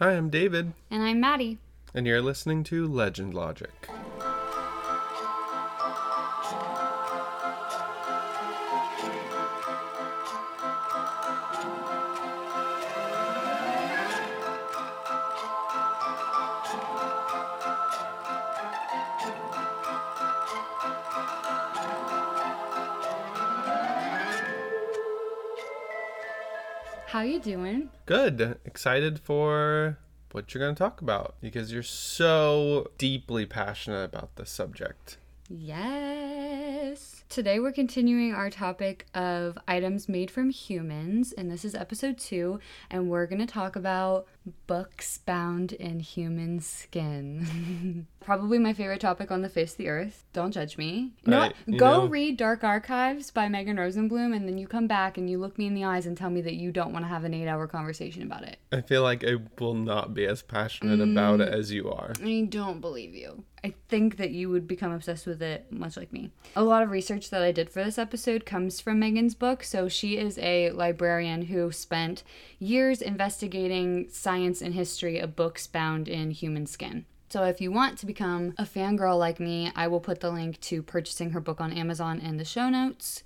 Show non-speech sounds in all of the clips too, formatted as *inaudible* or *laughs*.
Hi, I'm David, And I'm Matti. and you're listening to Legend Logic. Good. Excited for what you're going to talk about because you're so deeply passionate about this subject. Yes. Today we're continuing our topic of items made from humans, and this is episode two, and we're going to talk about books bound in human skin. *laughs* Probably my favorite topic on the face of the earth. Don't judge me. Know Right, Go know- read Dark Archives by Megan Rosenbloom, and then you come back and you look me in the eyes and tell me that you don't want to have an eight hour conversation about it. I feel like I will not be as passionate about Mm. it as you are. I don't believe you. I think that you would become obsessed with it, much like me. A lot of research that I did for this episode comes from Megan's book. So, she is a librarian who spent years investigating science and history of books bound in human skin. So, if you want to become a fangirl like me, I will put the link to purchasing her book on Amazon in the show notes.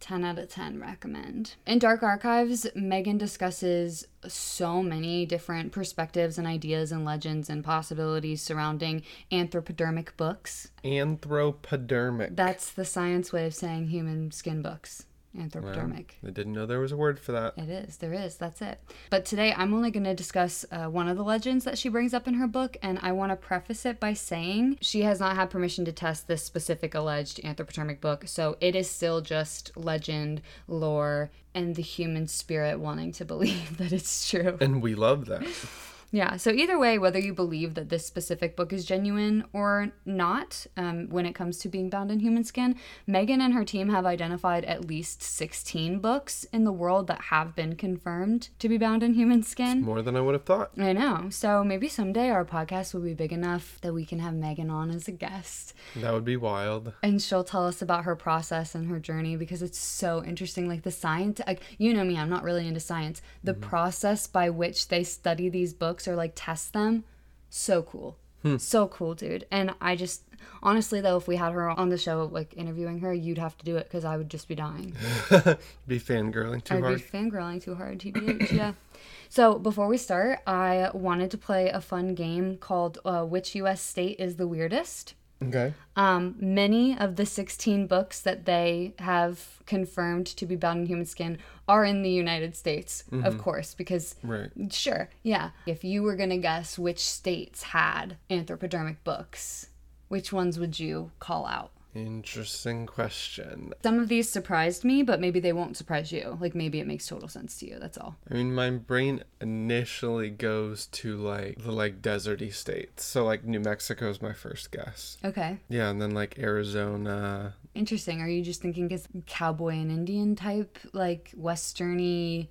10 out of 10 recommend. In Dark Archives, Megan discusses so many different perspectives and ideas and legends and possibilities surrounding anthropodermic books. Anthropodermic. That's the science way of saying human skin books. Anthropodermic. I didn't know there was a word for that. It is. There is. That's it. But today I'm only going to discuss uh, one of the legends that she brings up in her book, and I want to preface it by saying she has not had permission to test this specific alleged anthropodermic book, so it is still just legend, lore, and the human spirit wanting to *laughs* believe that it's true. And we love that. Yeah, so either way, whether you believe that this specific book is genuine or not, um, when it comes to being bound in human skin, Megan and her team have identified at least 16 books in the world that have been confirmed to be bound in human skin. More than I would have thought. I know. So maybe someday our podcast will be big enough that we can have Megan on as a guest That would be wild. and she'll tell us about her process and her journey because it's so interesting like the science like you know me i'm not really into science the process by which they study these books or like test them so cool so cool dude and i just honestly though if we had her on the show like interviewing her you'd have to do it because i would just be dying *laughs* be fangirling too I'd hard. be fangirling too hard, TBH, yeah. So before we start, I wanted to play a fun game called uh, Which U.S. State is the Weirdest? Okay. Um, many of the 16 books that they have confirmed to be bound in human skin are in the United States, of course, because Right. sure, yeah. If you were going to guess which states had anthropodermic books, which ones would you call out? Interesting question. Some of these surprised me, but maybe they won't surprise you. Like maybe it makes total sense to you. That's all. I mean, my brain initially goes to like the like deserty states. So like New Mexico is my first guess. Okay. Yeah, and then like Arizona. Interesting. Are you just thinking it's cowboy and Indian type, like westerny,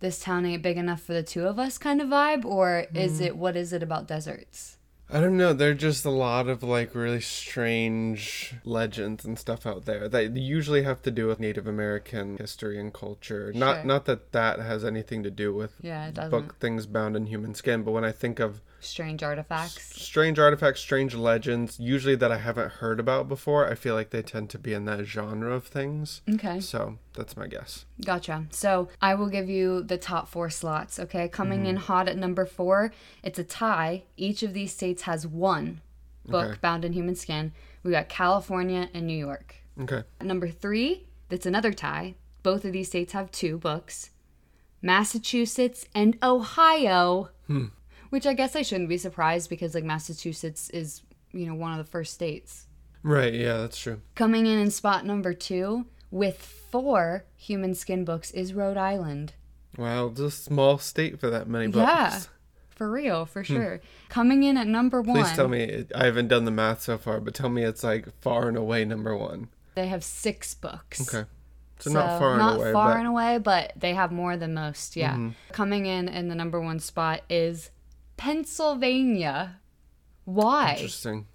this town ain't big enough for the two of us kind of vibe? Or is mm. it, what is it about deserts? I don't know. There are just a lot of like really strange legends and stuff out there that usually have to do with Native American history and culture. Not Sure. not that that has anything to do with Yeah, book things bound in human skin, but when I think of Strange artifacts. strange artifacts, strange legends, usually that I haven't heard about before, I feel like they tend to be in that genre of things. Okay. So that's my guess. Gotcha. So I will give you the top four slots. Okay. Coming in mm-hmm. hot at number four, it's a tie. Each of these states has one book Okay. bound in human skin. We got California and New York. Okay. Number three, that's another tie. Both of these states have two books Massachusetts and Ohio. Hmm. Which I guess I shouldn't be surprised because, like, Massachusetts is, you know, one of the first states. Right, yeah, that's true. Coming in in spot number two with four human skin books is Rhode Island. Wow, just a small state for that many books. Yeah, for real, for sure. Coming in at number one, Please tell me, I haven't done the math so far, but tell me it's like far and away number one. they have six books. Okay. So, not far not and away, far but Mm-hmm. and away, but they have more than most. Yeah. Coming in in the number one spot is Pennsylvania. Why? interesting.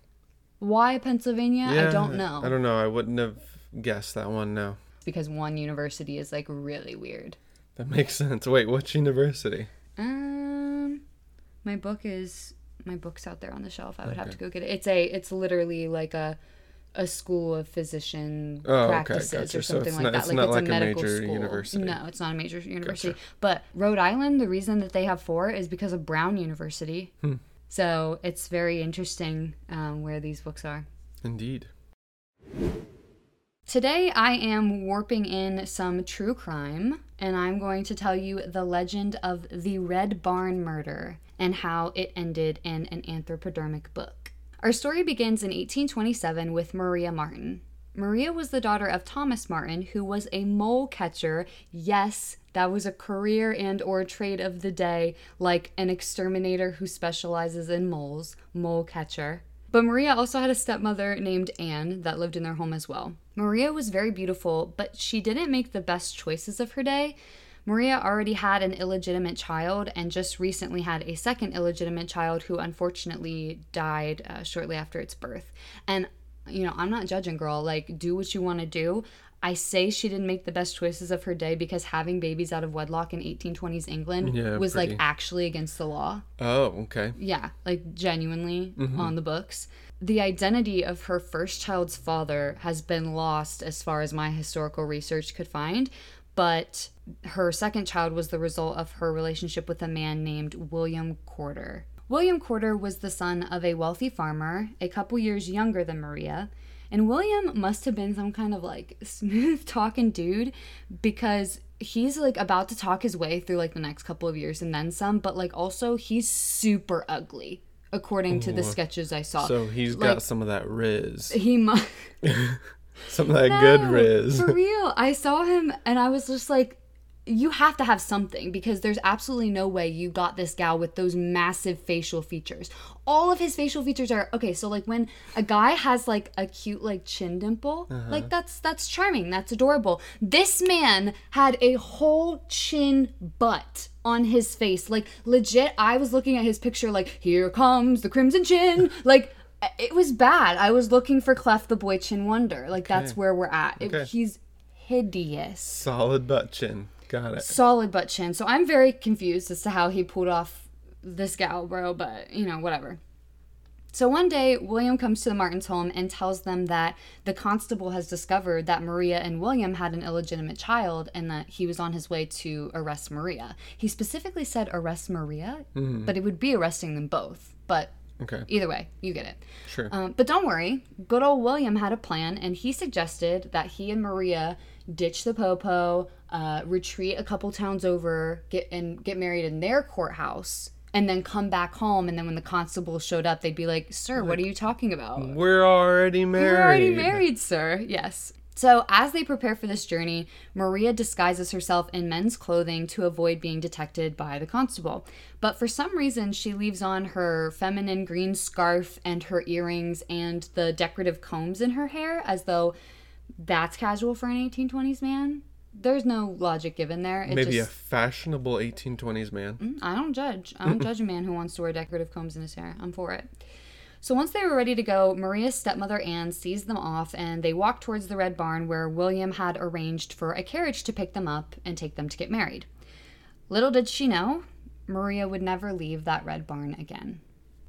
Why Pennsylvania? I don't know. I don't know. I wouldn't have guessed that one. No, because one university is like really weird. that makes sense. Wait, which university? Um, My book is my book's out there on the shelf. I would have to go get it. It's a it's literally like a a school of physician Oh, okay, practices gotcha. or something it's like not- that. it's like not it's like a a medical major school. university. No, it's not a major university. Gotcha. But Rhode Island, the reason that they have four is because of Brown University. Hmm. So it's very interesting um, where these books are. Indeed. Today, I am warping in some true crime, and I'm going to tell you the legend of the Red Barn murder and how it ended in an anthropodermic book. Our story begins in 1827 with Maria Marten. Maria was the daughter of Thomas Marten, who was a mole catcher. Yes, that was a career and or trade of the day, like an exterminator who specializes in moles, mole catcher. But Maria also had a stepmother named Anne that lived in their home as well. Maria was very beautiful, but she didn't make the best choices of her day. Maria already had an illegitimate child and just recently had a second illegitimate child who unfortunately died uh, shortly after its birth. And, you know, I'm not judging, girl. Like, do what you want to do. I say she didn't make the best choices of her day because having babies out of wedlock in 1820s England Yeah, was like actually against the law. Oh, okay. Yeah, like genuinely on the books. The identity of her first child's father has been lost as far as my historical research could find, but her second child was the result of her relationship with a man named William Corder. William Corder was the son of a wealthy farmer, a couple years younger than Maria. And William must have been some kind of like *laughs* smooth talking dude because he's like about to talk his way through like the next couple of years and then some, but like also he's super ugly according to the sketches I saw. So he's Like- got some of that riz. he must *laughs* *laughs* *laughs* Some of that good No, riz. For *laughs* real. I saw him and I was just like, you have to have something because there's absolutely no way you got this gal with those massive facial features. All of his facial features are okay. So like when a guy has like a cute like chin dimple, uh-huh. like that's that's charming. That's adorable. This man had a whole chin butt on his face. Like legit, I was looking at his picture like here comes the crimson chin. *laughs* like it was bad. I was looking for Cleft the Boy Chin Wonder. Like that's where we're at. It- he's hideous. Solid butt chin. Got it. Solid butt chin. So I'm very confused as to how he pulled off this gal, bro, but you know, whatever. So one day, William comes to the Martens' home and tells them that the constable has discovered that Maria and William had an illegitimate child and that he was on his way to arrest Maria. He specifically said arrest Maria, mm-hmm. but it would be arresting them both. But Okay. either way, you get it. Sure. Um, but don't worry, good old William had a plan, and he suggested that he and Maria ditch the popo, uh, retreat a couple towns over, get and get married in their courthouse, and then come back home. And then when the constables showed up, they'd be like, "Sir, what are you talking about? We're already married. We're already married, sir." Yes. So, as they prepare for this journey, Maria disguises herself in men's clothing to avoid being detected by the constable. But for some reason, she leaves on her feminine green scarf and her earrings and the decorative combs in her hair as though that's casual for an 1820s man. There's no logic given there. It Maybe just, a fashionable 1820s man. Mm, I don't judge. I don't judge a man who wants to wear decorative combs in his hair. I'm for it. So once they were ready to go, Maria's stepmother Anne sees them off and they walk towards the Red Barn where William had arranged for a carriage to pick them up and take them to get married. Little did she know, Maria would never leave that Red Barn again.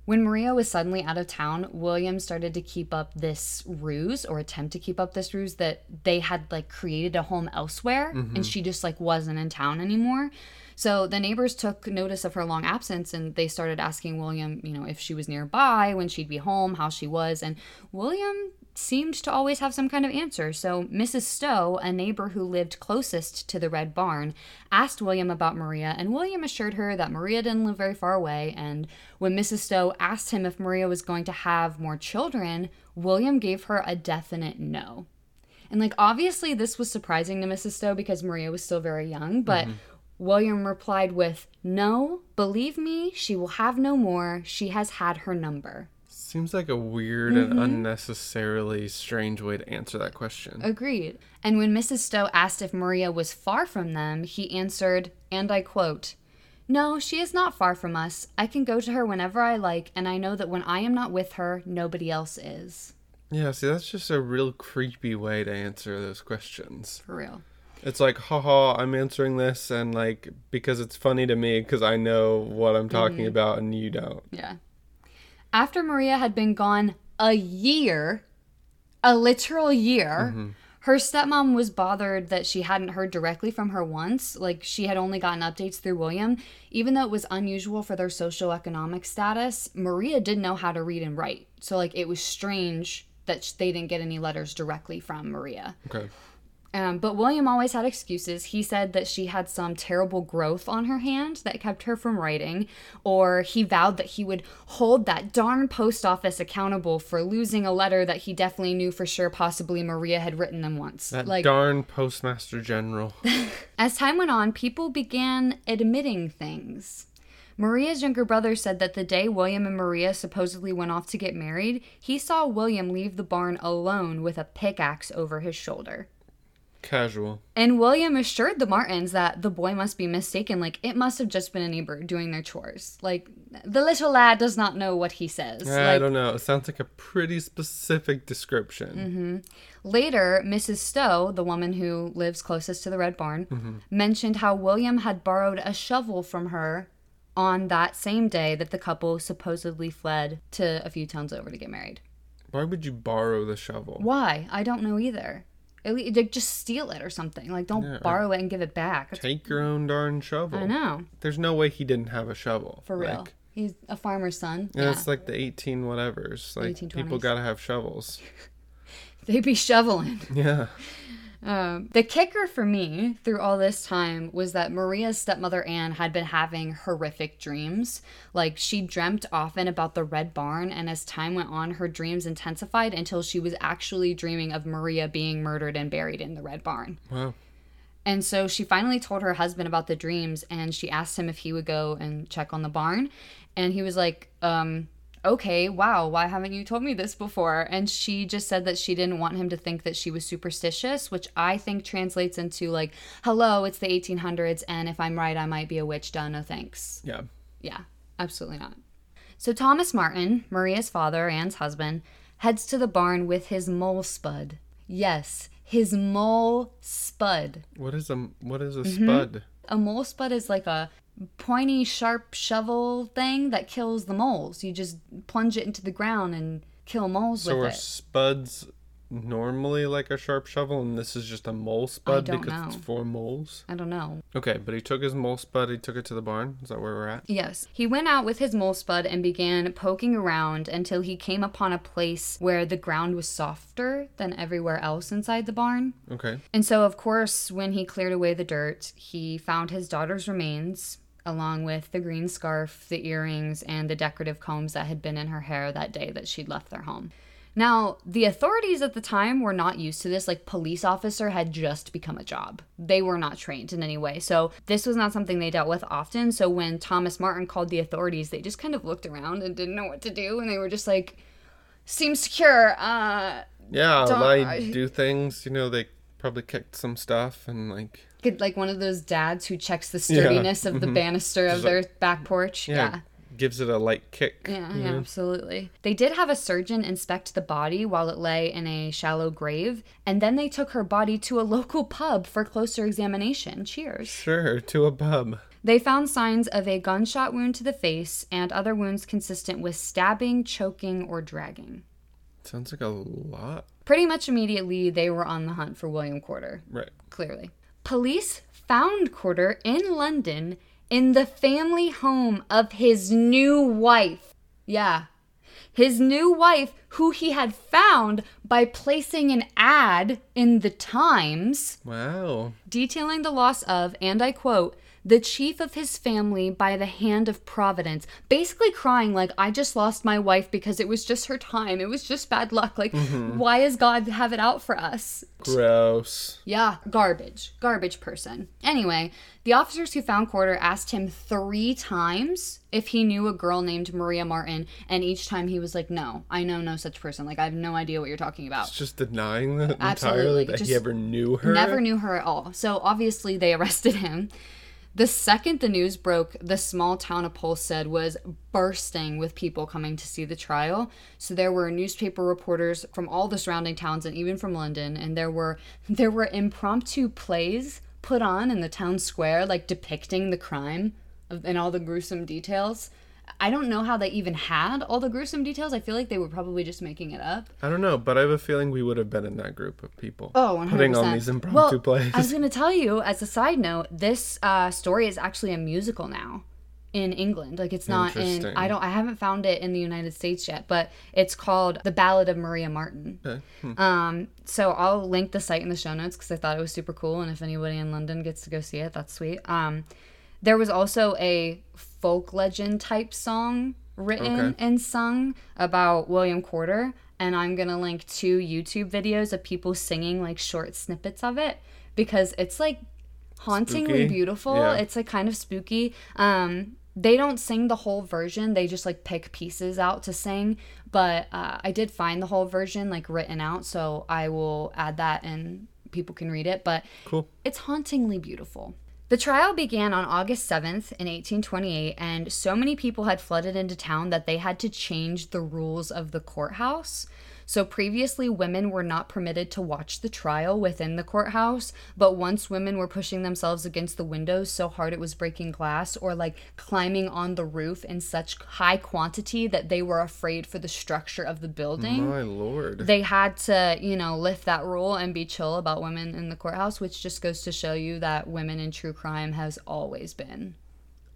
When Maria was suddenly out of town, William started to keep up this ruse or attempt to keep up this ruse that they had like created a home elsewhere and mm-hmm. she just like wasn't in town anymore. So the neighbors took notice of her long absence and they started asking William, you know, if she was nearby, when she'd be home, how she was. And William seemed to always have some kind of answer. So Mrs. Stowe, a neighbor who lived closest to the Red Barn, asked William about Maria, and William assured her that Maria didn't live very far away. And when Mrs. Stowe asked him if Maria was going to have more children, William gave her a definite no. And like obviously this was surprising to Mrs. Stowe because Maria was still very young, but mm-hmm. William replied with, "No, believe me, she will have no more. She has had her number." Seems like a weird Mm-hmm. and unnecessarily strange way to answer that question. Agreed. And when Mrs. Stowe asked if Maria was far from them, he answered, and I quote, No, she is not far from us. I can go to her whenever I like, and I know that when I am not with her, nobody else is. Yeah, see, that's just a real creepy way to answer those questions. For real. It's like, haha, I'm answering this, and like, because it's funny to me, because I know what I'm talking Mm-hmm. about, and you don't. Yeah. After Maria had been gone a year, a literal year, mm-hmm. her stepmom was bothered that she hadn't heard directly from her once. Like, she had only gotten updates through William. Even though it was unusual for their socioeconomic status, Maria didn't know how to read and write. So, like, it was strange that they didn't get any letters directly from Maria. Okay. Um, but William always had excuses. He said that she had some terrible growth on her hand that kept her from writing, or he vowed that he would hold that darn post office accountable for losing a letter that he definitely knew for sure possibly Maria had written them once. That like darn postmaster general. *laughs* as time went on, people began admitting things. Maria's younger brother said that the day William and Maria supposedly went off to get married, he saw William leave the barn alone with a pickaxe over his shoulder. Casual. And William assured the Martens that the boy must be mistaken. Like, it must have just been a neighbor doing their chores. Like, the little lad does not know what he says. I like, don't know. It sounds like a pretty specific description. later, Mrs. Stowe, the woman who lives closest to the Red Barn, Mm-hmm. mentioned how William had borrowed a shovel from her on that same day that the couple supposedly fled to a few towns over to get married. Why would you borrow the shovel? Why? I don't know either. At least, like, just steal it or something. Like, don't Yeah, borrow it and give it back. That's- Take your own darn shovel. I know. There's no way he didn't have a shovel. For real. Like, He's a farmer's son. and Yeah. it's like the 18 whatevers. Like 1820s. people gotta have shovels. *laughs* They be shoveling. Yeah. *laughs* Um, the kicker for me through all this time was that Maria's stepmother Anne had been having horrific dreams. Like she dreamt often about the red barn, and as time went on, her dreams intensified until she was actually dreaming of Maria being murdered and buried in the red barn. Wow. And so she finally told her husband about the dreams and she asked him if he would go and check on the barn. And he was like, um, okay, wow, why haven't you told me this before? And she just said that she didn't want him to think that she was superstitious, which I think translates into like, hello, it's the 1800s, and if I'm right, I might be a witch. Done, no thanks. Yeah. Yeah, absolutely not. So Thomas Marten, Maria's father, Anne's husband, heads to the barn with his mole spud. Yes, his mole spud. What is a what is a Mm-hmm. spud? A mole spud is like a pointy, sharp shovel thing that kills the moles. You just plunge it into the ground and kill moles So are with it. spuds normally like a sharp shovel, and this is just a mole spud because it's know. for moles? I don't know. Okay, but he took his mole spud. He took it to the barn. Is that where we're at? Yes. He went out with his mole spud and began poking around until he came upon a place where the ground was softer than everywhere else inside the barn. Okay. And so, of course, when he cleared away the dirt, he found his daughter's remains, along with the green scarf, the earrings, and the decorative combs that had been in her hair that day that she'd left their home. Now, the authorities at the time were not used to this. Like, police officer had just become a job. They were not trained in any way. So, this was not something they dealt with often. So, when Thomas Marten called the authorities, they just kind of looked around and didn't know what to do. And they were just like, seems secure. Uh, Yeah, I- do things. You know, they probably kicked some stuff and like Get like one of those dads who checks the Yeah, sturdiness of the mm-hmm. banister of their back porch. yeah, Yeah. gives it a light kick. Yeah, yeah, absolutely. They did have a surgeon inspect the body while it lay in a shallow grave, and then they took her body to a *laughs* local pub for closer examination. Cheers. Sure, to a pub. They found signs of a gunshot wound to the face and other wounds consistent with stabbing, choking, or dragging. Sounds like a lot. Pretty much immediately, they were on the hunt for William Corder. Right. clearly. Police found Corder in London in the family home of his new wife. Yeah. His new wife, who he had found by placing an ad in the Times Wow. detailing the loss of, and I quote, the chief of his family by the hand of Providence, basically crying like, I just lost my wife because it was just her time. It was just bad luck. Like, mm-hmm. why does God have it out for us? Gross. Yeah, garbage. Garbage person. Anyway, the officers who found Corder asked him three times if he knew a girl named Maria Marten, and each time he was like, No, I know no such person. Like, I have no idea what you're talking about. It's just denying that Absolutely, entirely that just he ever knew her. Never knew her at all. So obviously they *laughs* arrested him. The second the news broke, the small town of Polstead was bursting with people coming to see the trial. So there were newspaper reporters from all the surrounding towns and even from London, and there were *laughs* there were impromptu plays put on in the town square, like depicting the crime and all the gruesome details. I don't know how they even had all the gruesome details. I feel like they were probably just making it up. I don't know, but I have a feeling we would have been in that group of people. Oh, 100%. Putting on these impromptu well, plays. I was going to tell you, as a side note, this uh, story is actually a musical now in England. Like it's not in. I don't. I haven't found it in the United States yet, but it's called The Ballad of Maria Marten. Okay. Hmm. Um, so I'll link the site in the show notes because I thought it was super cool, and if anybody in London gets to go see it, that's sweet. Um, there was also a folk legend type song written Okay. and sung about William Corder, and I'm gonna link two YouTube videos of people singing like short snippets of it because it's like hauntingly Spooky. beautiful. Yeah. It's like kind of spooky. Um, they don't sing the whole version; they just like pick pieces out to sing. But uh, I did find the whole version like written out, so I will add that and people can read it. But Cool. it's hauntingly beautiful. The trial began on August 7th in 1828, and so many people had flooded into town that they had to change the rules of the courthouse. So previously, women were not permitted to watch the trial within the courthouse, but once women were pushing themselves against the windows so hard it was breaking glass, or like climbing on the roof in such high quantity that they were afraid for the structure of the building My lord. they had to, you know, lift that rule and be chill about women in the courthouse, which just goes to show you that women in true crime has always been.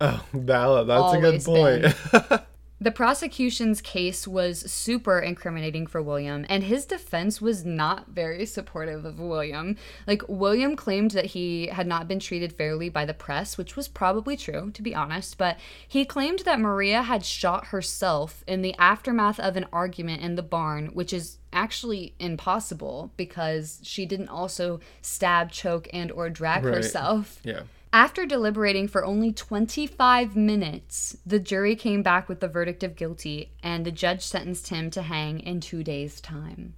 oh, Bella, that's Always a good point. *laughs* The prosecution's case was super incriminating for William, and his defense was not very supportive of William. Like, William claimed that he had not been treated fairly by the press, which was probably true, to be honest, but he claimed that Maria had shot herself in the aftermath of an argument in the barn, which is actually impossible because she didn't also stab, choke, and or drag Right. herself. yeah. After deliberating for only 25 minutes, the jury came back with the verdict of guilty, and the judge sentenced him to hang in two days' time.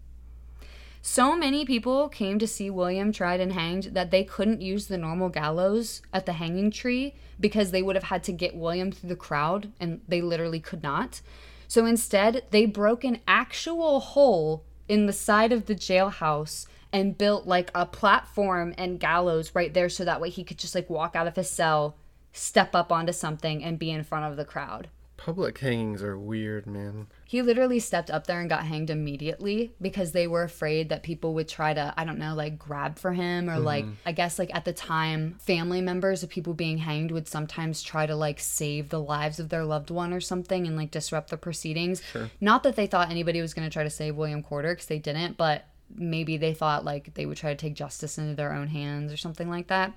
So many people came to see William tried and hanged that they couldn't use the normal gallows at the hanging tree because they would have had to get William through the crowd, and they literally could not. So instead, they broke an actual hole in the side of the jailhouse and built like a platform and gallows right there so that way he could just like walk out of his cell, step up onto something, and be in front of the crowd. Public hangings are weird, man. He literally stepped up there and got hanged immediately because they were afraid that people would try to, I don't know, like grab for him or like, mm-hmm. I guess like at the time, family members of people being hanged would sometimes try to like save the lives of their loved one or something and like disrupt the proceedings. Not that they thought anybody was going to try to save William Corder because they didn't, but maybe they thought like they would try to take justice into their own hands or something like that.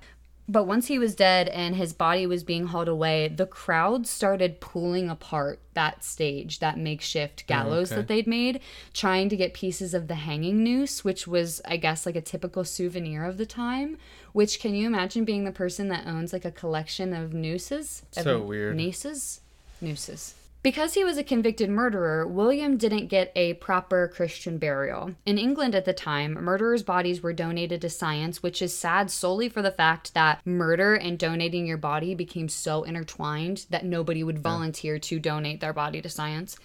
But once he was dead and his body was being hauled away, the crowd started pulling apart that stage, that makeshift oh, gallows okay. that they'd made, trying to get pieces of the hanging noose, which was, I guess, like a typical souvenir of the time. Which can you imagine being the person that owns like a collection of nooses? So Of weird. Nooses? Nooses. Because he was a convicted murderer, William didn't get a proper Christian burial. In England at the time, murderers' bodies were donated to science, which is sad solely for the fact that murder and donating your body became so intertwined that nobody would volunteer to donate their body to science.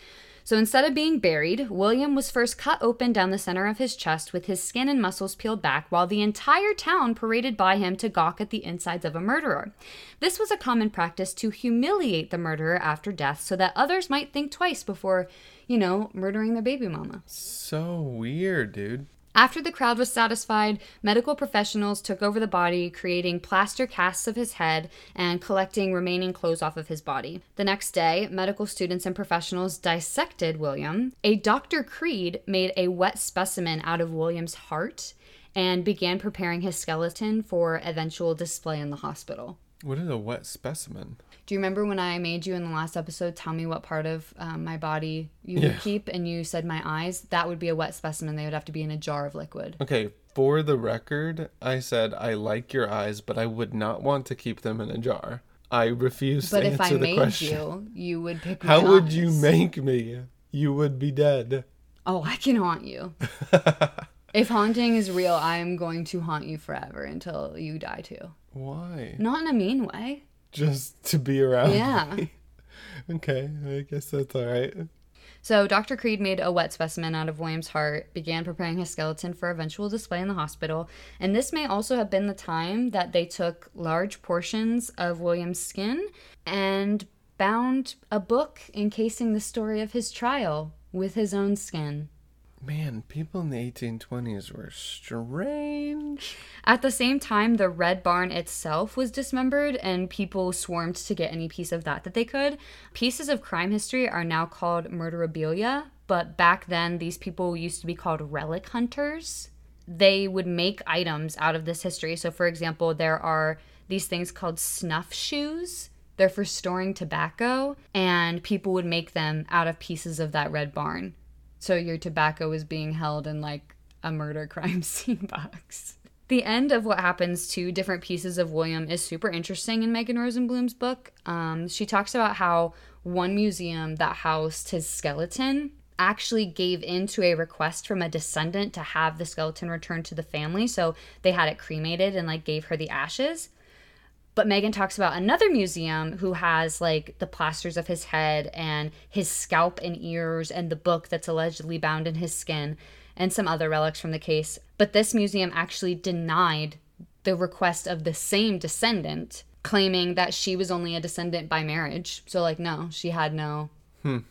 So instead of being buried, William was first cut open down the center of his chest with his skin and muscles peeled back while the entire town paraded by him to gawk at the insides of a murderer. This was a common practice to humiliate the murderer after death so that others might think twice before, you know, murdering their baby mama. So weird, dude. After the crowd was satisfied, medical professionals took over the body, creating plaster casts of his head and collecting remaining clothes off of his body. The next day, medical students and professionals dissected William. A Dr. Creed made a wet specimen out of William's heart and began preparing his skeleton for eventual display in the hospital. What is a wet specimen? Do you remember when I made you in the last episode tell me what part of um, my body you Yeah. would keep and you said my eyes? That would be a wet specimen. They would have to be in a jar of liquid. Okay, for the record, I said I like your eyes, but I would not want to keep them in a jar. I refuse to But to if I answer the made you, you would pick my How would you make me? You would be dead. Oh, I can haunt you. *laughs* if haunting is real, I am going to haunt you forever until you die too. Why? Not in a mean way. just to be around. Yeah. me. *laughs* okay, I guess that's all right. So Dr. Creed made a wet specimen out of William's heart, began preparing his skeleton for eventual display in the hospital, and this may also have been the time that they took large portions of William's skin and bound a book encasing the story of his trial with his own skin. Man, people in the 1820s were strange. At the same time, the Red Barn itself was dismembered, and people swarmed to get any piece of that that they could. Pieces of crime history are now called murderabilia, but back then, these people used to be called relic hunters. They would make items out of this history. So, for example, there are these things called snuff shoes. They're for storing tobacco, and people would make them out of pieces of that red barn. So, your tobacco is being held in like a murder crime *laughs* scene box. The end of what happens to different pieces of William is super interesting in Megan Rosenbloom's book. Um, she talks about how one museum that housed his skeleton actually gave in to a request from a descendant to have the skeleton returned to the family. So they had it cremated and like gave her the ashes. But Megan talks about another museum who has like the plasters of his head and his scalp and ears and the book that's allegedly bound in his skin and some other relics from the case. But this museum actually denied the request of the same descendant, claiming that she was only a descendant by marriage. So, like, no, she had no.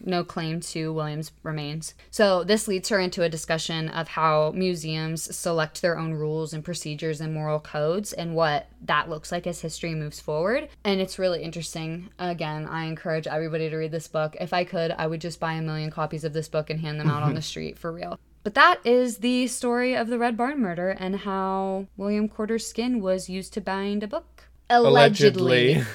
No claim to William's remains. So, this leads her into a discussion of how museums select their own rules and procedures and moral codes and what that looks like as history moves forward. And it's really interesting. Again, I encourage everybody to read this book. If I could, I would just buy a million copies of this book and hand them out on the *laughs* street for real. But that is the story of the Red Barn murder and how William Corder's skin was used to bind a book. Allegedly. *laughs*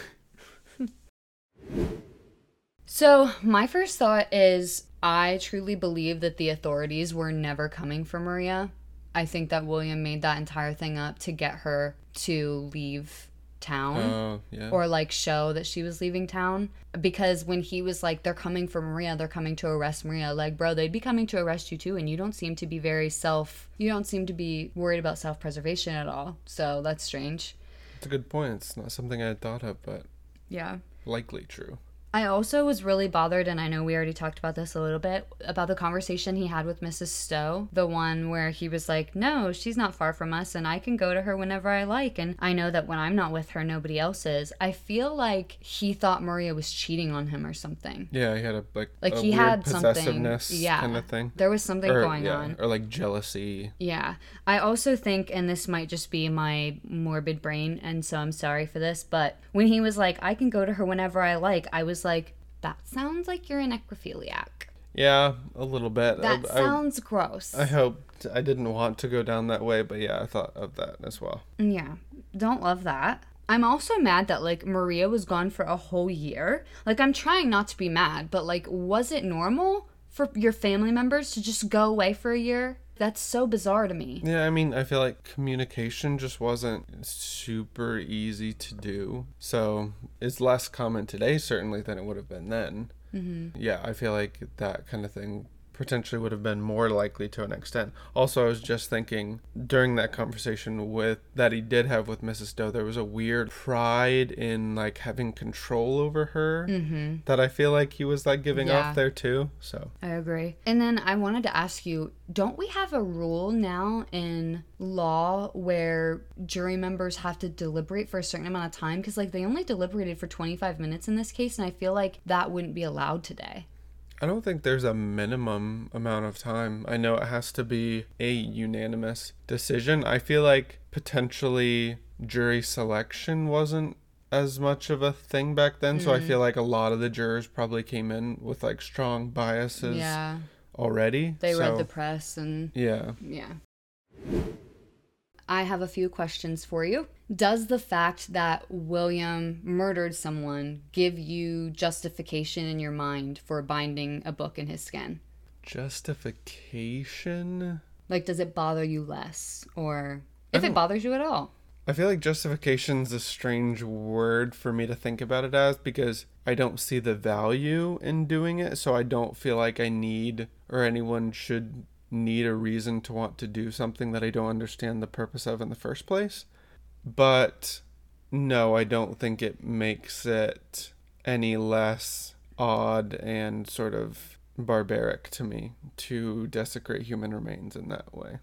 So, my first thought is I truly believe that the authorities were never coming for Maria. I think that William made that entire thing up to get her to leave town Oh, yeah. or like show that she was leaving town because when he was like they're coming for Maria they're coming to arrest Maria like bro they'd be coming to arrest you too and you don't seem to be very self you don't seem to be worried about self-preservation at all so that's strange It's a good point. It's not something I had thought of, but yeah likely true. I also was really bothered, and I know we already talked about this a little bit, about the conversation he had with Mrs. Stowe. The one where he was like, No, she's not far from us, and I can go to her whenever I like. And I know that when I'm not with her, nobody else is. I feel like he thought Maria was cheating on him or something. Yeah, he had a like Like a he weird had something. possessiveness Yeah. kind of thing. There was something Or, going yeah, on. or like jealousy. Yeah. I also think, and this might just be my morbid brain, and so I'm sorry for this, but when he was like, I can go to her whenever I like, I was like, that sounds like you're an necrophiliac. Yeah, a little bit. That I, I- sounds gross. I hoped I didn't want to go down that way, but yeah, I thought of that as well. yeah. Don't love that. I'm also mad that like Maria was gone for a whole year. Like I'm trying not to be mad, but like was it normal for your family members to just go away for a year? That's so bizarre to me. Yeah, I mean, I feel like communication just wasn't super easy to do. So it's less common today, certainly, than it would have been then. Mm-hmm. Yeah, I feel like that kind of thing potentially would have been more likely to an extent. Also, I was just thinking during that conversation with that he did have with Mrs. Doe, there was a weird pride in like having control over her Mm-hmm. that I feel like he was like giving Yeah. off there too. So I agree. And then I wanted to ask you don't we have a rule now in law where jury members have to deliberate for a certain amount of time? Because, like, they only deliberated for 25 minutes in this case, and I feel like that wouldn't be allowed today. I don't think there's a minimum amount of time. I know it has to be a unanimous decision. I feel like potentially jury selection wasn't as much of a thing back then, so I Mm. feel like a lot of the jurors probably came in with like strong biases Yeah. already. They so, read the press and. Yeah. Yeah. I have a few questions for you. Does the fact that William murdered someone give you justification in your mind for binding a book in his skin? Justification? Like, does it bother you less? Or if it oh. bothers you at all? I feel like justification's a strange word for me to think about it as because I don't see the value in doing it, so I don't feel like I need or anyone should need a reason to want to do something that I don't understand the purpose of in the first place. But no, I don't think it makes it any less odd and sort of barbaric to me to desecrate human remains in that way.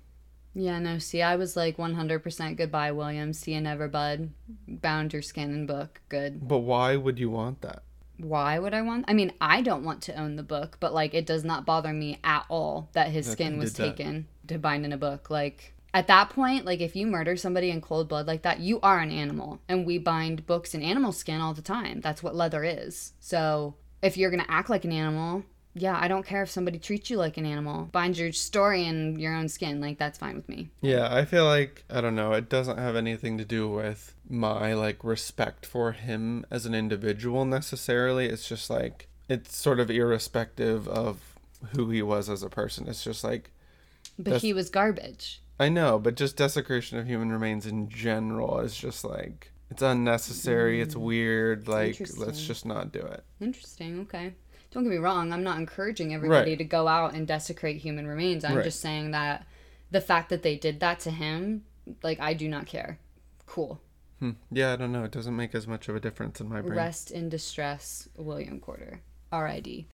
Yeah, no, see, I was like 100% goodbye, William. See you never, bud. Bound your skin and book. Good. But why would you want that? Why would I want? I mean, I don't want to own the book, but like, it does not bother me at all that his That skin was did that. taken to bind in a book. Like, at that point, like, if you murder somebody in cold blood like that, you are an animal. And we bind books in animal skin all the time. That's what leather is. So, if you're going to act like an animal, yeah, I don't care if somebody treats you like an animal. Bind your story in your own skin. Like, that's fine with me. Yeah, I feel like I don't know, it doesn't have anything to do with my like respect for him as an individual necessarily. It's just like it's sort of irrespective of who he was as a person. It's just like But That's- he was garbage. I know, but just desecration of human remains in general is just like it's unnecessary, it's mm. weird, like let's just not do it. Interesting. Okay. Don't get me wrong. I'm not encouraging everybody Right. to go out and desecrate human remains. I'm Right. just saying that the fact that they did that to him, like, I do not care. Cool. Hmm. Yeah, I don't know. It doesn't make as much of a difference in my brain. Rest in distress, William Porter. R.I.D.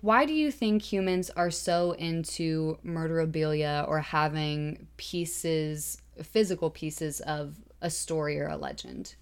Why do you think humans are so into murderabilia or having pieces, physical pieces of a story or a legend?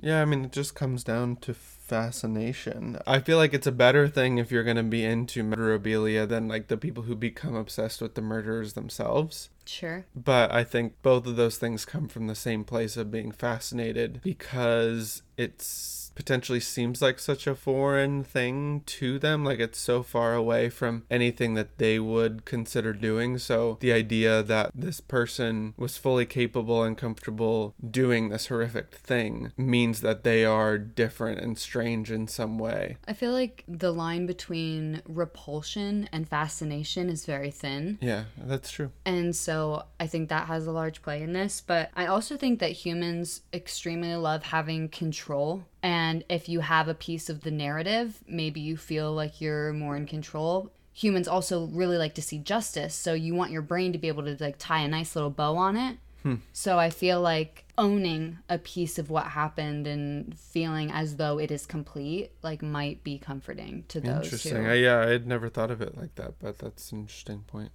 Yeah, I mean, it just comes down to fascination. I feel like it's a better thing if you're going to be into murderabilia than like the people who become obsessed with the murderers themselves. Sure. But I think both of those things come from the same place of being fascinated because it's potentially seems like such a foreign thing to them like it's so far away from anything that they would consider doing so the idea that this person was fully capable and comfortable doing this horrific thing means that they are different and strange in some way I feel like the line between repulsion and fascination is very thin. yeah that's true And so I think that has a large play in this. But I also think that humans extremely love having control. And if you have a piece of the narrative, maybe you feel like you're more in control. Humans also really like to see justice. So you want your brain to be able to like tie a nice little bow on it. Hmm. So I feel like owning a piece of what happened and feeling as though it is complete like might be comforting to those interesting who I, yeah i had never thought of it like that but that's an interesting point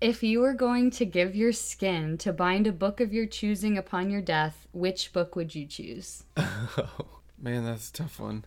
If you were going to give your skin to bind a book of your choosing upon your death, which book would you choose? Oh *laughs* man, that's a tough one.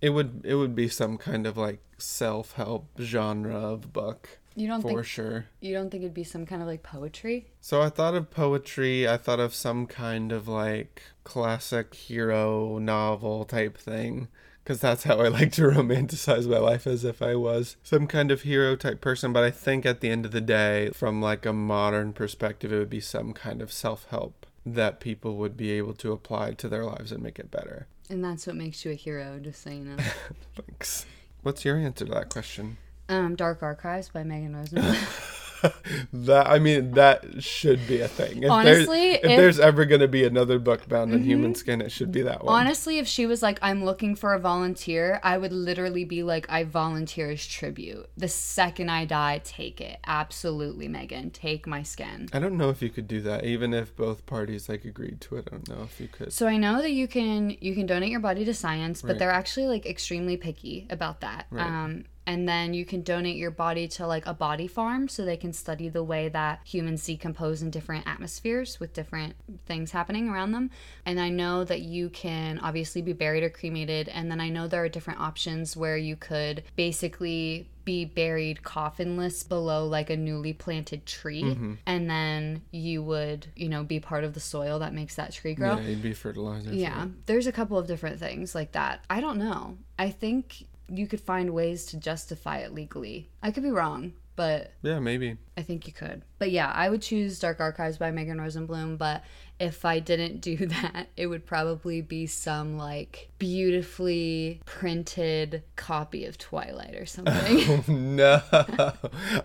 it would it would be some kind of like self help genre of book You don't for think sure. you don't think it'd be some kind of like poetry? So I thought of poetry. I thought of some kind of like classic hero novel type thing. Because that's how I like to *laughs* romanticize my life as if I was some kind of hero type person. But I think at the end of the day, from like a modern perspective, it would be some kind of self help that people would be able to apply to their lives and make it better. And that's what makes you a hero, just so you know. *laughs* Thanks. What's your answer to that question? um, Dark Archives by Megan Rosenberg. *laughs* *laughs* that I mean, that should be a thing. If Honestly, there's, if, if- there's ever going to be another book bound in human skin, it should be that one. Honestly, if she was like, I'm looking for a volunteer, I would literally be like, I volunteer as tribute. The second I die, take it. Absolutely, Megan. Take my skin. I don't know if you could do that, even if both parties like agreed to it. I don't know if you could. So I know that you can you can donate your body to science, but Right. they're actually like extremely picky about that. Right. Um and then you can donate your body to like a body farm so they can study the way that humans decompose in different atmospheres with different things happening around them. And I know that you can obviously be buried or cremated. And then I know there are different options where you could basically be buried coffinless below like a newly planted tree. Mm-hmm. And then you would, you know, be part of the soil that makes that tree grow. Yeah, you'd be fertilizer. Yeah, there's a couple of different things like that. I don't know. I think you could find ways to justify it legally. I could be wrong, but Yeah, maybe. I think you could. But yeah, I would choose Dark Archives by Megan Rosenbloom, but if I didn't do *laughs* that, it would probably be some like beautifully printed copy of Twilight or something. *laughs* Oh, no.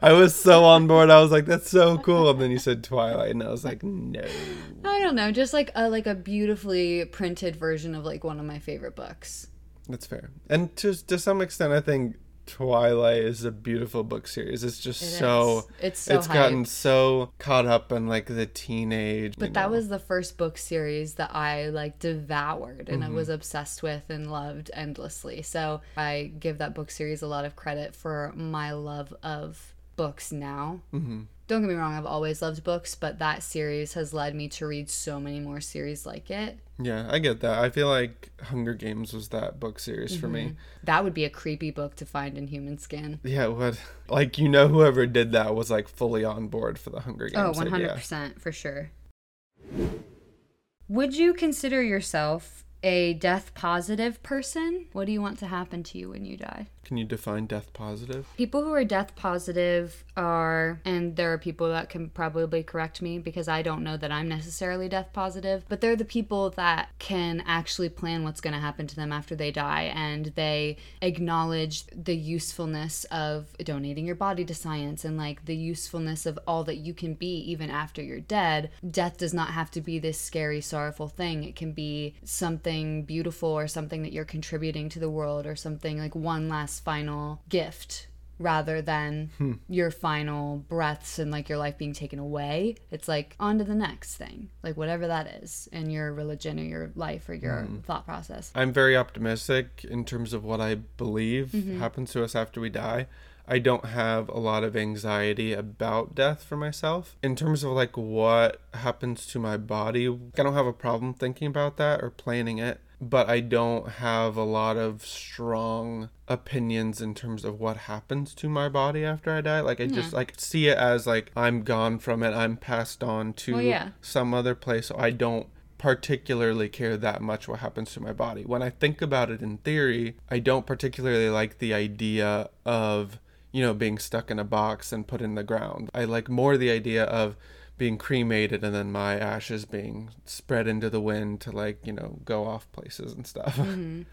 I was so on board. I was like, that's so cool. And then you said Twilight, and I was like, no. I don't know, just like a like a beautifully printed version of like one of my favorite books. That's fair. And to to some extent, I think Twilight is a beautiful book series. It's just It so. It's so it's gotten so caught up in like the teenage. But that know. was the first book series that I like devoured and I Mm-hmm. was obsessed with and loved endlessly. So I give that book series a lot of credit for my love of books now. Mm-hmm. Don't get me wrong, I've always loved books, but that series has led me to read so many more series like it. yeah, I get that. I feel like Hunger Games was that book series for me. Mm-hmm. That would be a creepy book to find in human skin. Yeah, what like you know whoever did that was like fully on board for the Hunger Oh, Games. idea. 100% for sure. Would you consider yourself a death positive person? What do you want to happen to you when you die? Can you define death positive? People who are death positive are, and there are people that can probably correct me because I don't know that I'm necessarily death positive, but they're the people that can actually plan what's going to happen to them after they die and they acknowledge the usefulness of donating your body to science and like the usefulness of all that you can be even after you're dead. Death does not have to be this scary, sorrowful thing. It can be something beautiful or something that you're contributing to the world or something like one last final gift rather than hmm. your final breaths and like your life being taken away. It's like on to the next thing, like whatever that is in your religion or your life or your hmm. thought process. I'm very optimistic in terms of what I believe mm-hmm. happens to us after we die. I don't have a lot of anxiety about death for myself. In terms of like what happens to my body, I don't have a problem thinking about that or planning it, but I don't have a lot of strong opinions in terms of what happens to my body after I die. Like I just like see it as like I'm gone from it, I'm passed on to Well, yeah. some other place, so I don't particularly care that much what happens to my body. When I think about it in theory, I don't particularly like the idea of, you know, being stuck in a box and put in the ground. I like more the idea of being cremated and then my ashes being spread into the wind to like, you know, go off places and stuff. *laughs* Mm-hmm.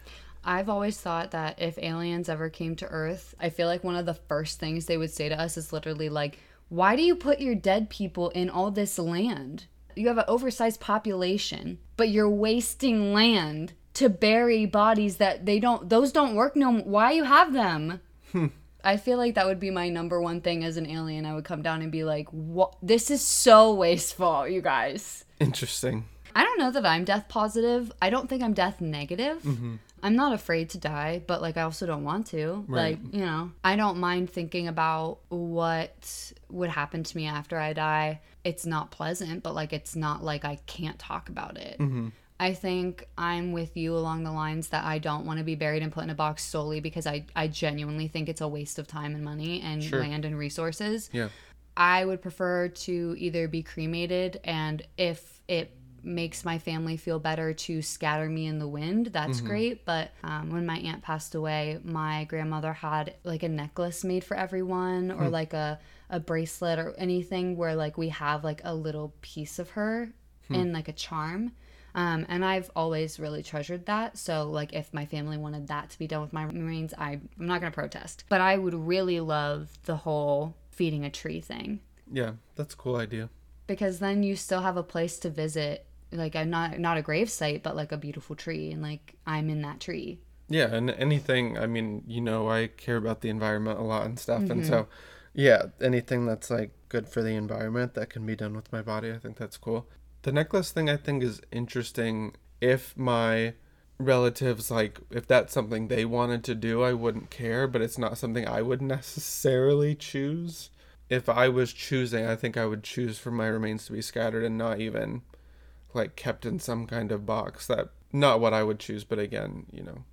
I've always thought that if aliens ever came to Earth, I feel like one of the first things they would say to us is literally like, why do you put your dead people in all this land? You have an oversized population, but you're wasting land to bury bodies that they don't, those don't work no Why you have them? *laughs* I feel like that would be my number one thing as an alien. I would come down and be like, what? This is so wasteful, you guys. Interesting. I don't know that I'm death positive. I don't think I'm death negative. Mm-hmm. I'm not afraid to die, but like I also don't want to. Right. Like, you know, I don't mind thinking about what would happen to me after I die. It's not pleasant, but like it's not like I can't talk about it. Mm-hmm. I think I'm with you along the lines that I don't want to be buried and put in a box solely because I, I genuinely think it's a waste of time and money and Sure. land and resources. Yeah. I would prefer to either be cremated and if it makes my family feel better to scatter me in the wind, that's mm-hmm. great. But um, when my aunt passed away, my grandmother had like a necklace made for everyone or hmm. like a, a bracelet or anything where like we have like a little piece of her hmm. in like a charm. Um, and I've always really treasured that. So, like, if my family wanted that to be done with my remains, I, I'm not going to protest. But I would really love the whole feeding a tree thing Yeah, that's a cool idea. because then you still have a place to visit. Like, I'm not not a grave site, but like a beautiful tree, and like I'm in that tree. Yeah, and anything, I mean, you know, I care about the environment a lot and stuff. And Mm-hmm. so, yeah, anything that's like good for the environment that can be done with my body, I think that's cool. The necklace thing, I think, is interesting. If my relatives, like, if that's something they wanted to do, I wouldn't care, but it's not something I would *laughs* necessarily choose. If I was choosing, I think I would choose for my remains to be scattered and not even like kept in some kind of box. That not what I would choose, but again, you know.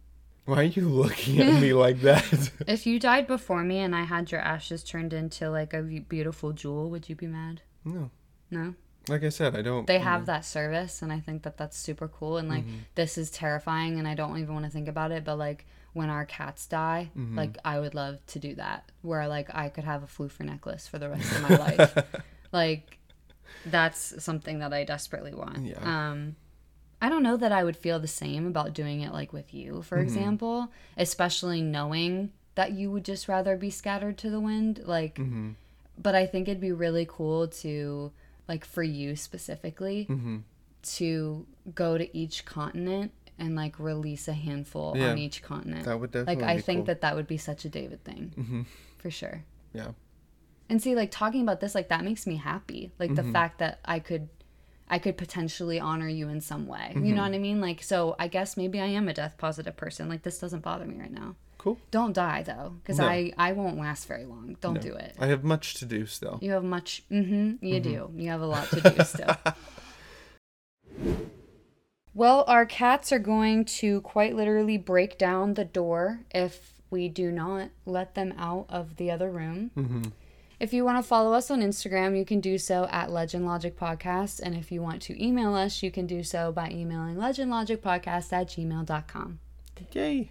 Why are you looking at me *laughs* like that? If you died before me and I had your ashes turned into like a beautiful jewel, would you be mad? no. No. Like I said, I don't They have that service, and I think that that's super cool. And like, mm-hmm. this is terrifying, and I don't even want to think about it. But like, when our cats die, mm-hmm. like, I would love to do that, where like I could have a floofer necklace for the rest of my life. *laughs* Like, that's something that I desperately want. Yeah. Um, I don't know that I would feel the same about doing it like with you, for mm-hmm. example, especially knowing that you would just rather be scattered to the wind. Like, but I think it'd be really cool to, like, for you specifically, to go to each continent and like release a handful Yeah. on each continent. That would definitely like I think cool. that that would be such a David thing, Mm-hmm. for sure. Yeah. And see, like talking about this, like that makes me happy. Like Mm-hmm. the fact that I could, I could potentially honor you in some way. You Mm-hmm. know what I mean? Like, so I guess maybe I am a death positive person. Like this doesn't bother me right now. Cool. Don't die though, because No. I I won't last very long. Don't No. do it. I have much to do still. You have much. Mm-hmm. You do. Mm-hmm. You have a lot to do still. *laughs* well, our cats are going to quite literally break down the door if we do not let them out of the other room. Mm-hmm. If you want to follow us on Instagram, you can do so at Legend Logic Podcast. And if you want to email us, you can do so by emailing legendlogicpodcast at gmail.com. Yay.